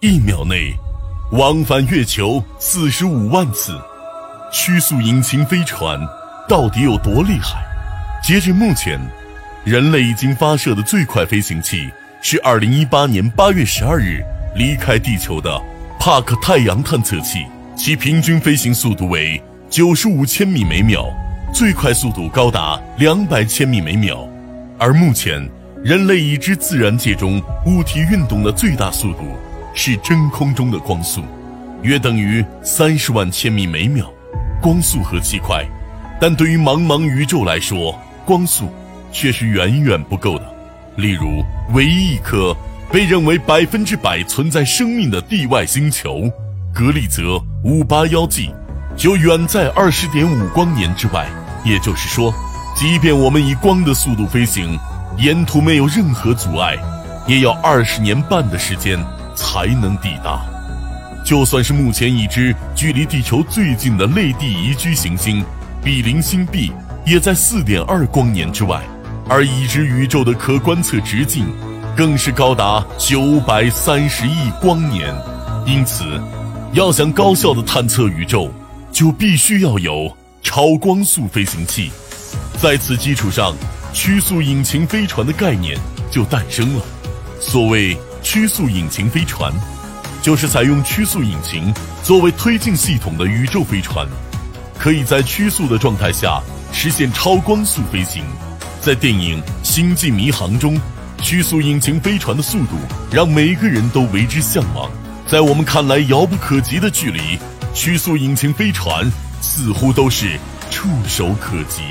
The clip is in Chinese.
一秒内往返月球四十五万次。曲速引擎飞船到底有多厉害？截至目前，人类已经发射的最快飞行器是二零一八年八月十二日离开地球的帕克太阳探测器，其平均飞行速度为九十五千米每秒，最快速度高达两百千米每秒。而目前，人类已知自然界中物体运动的最大速度是真空中的光速，约等于三十万千米每秒。光速何其快，但对于茫茫宇宙来说，光速却是远远不够的。例如，唯一一颗被认为百分之百存在生命的地外星球——格利泽五八幺 G，就远在二十点五光年之外。也就是说，即便我们以光的速度飞行，沿途没有任何阻碍，也要二十年半的时间才能抵达。就算是目前已知距离地球最近的类地宜居行星比邻星 B，也在四点二光年之外，而已知宇宙的可观测直径更是高达九百三十亿光年。因此，要想高效的探测宇宙，就必须要有超光速飞行器。在此基础上，曲速引擎飞船的概念就诞生了。所谓曲速引擎飞船。就是采用曲速引擎作为推进系统的宇宙飞船，可以在曲速的状态下实现超光速飞行。在电影《星际迷航》中，曲速引擎飞船的速度让每个人都为之向往。在我们看来遥不可及的距离，曲速引擎飞船似乎都是触手可及。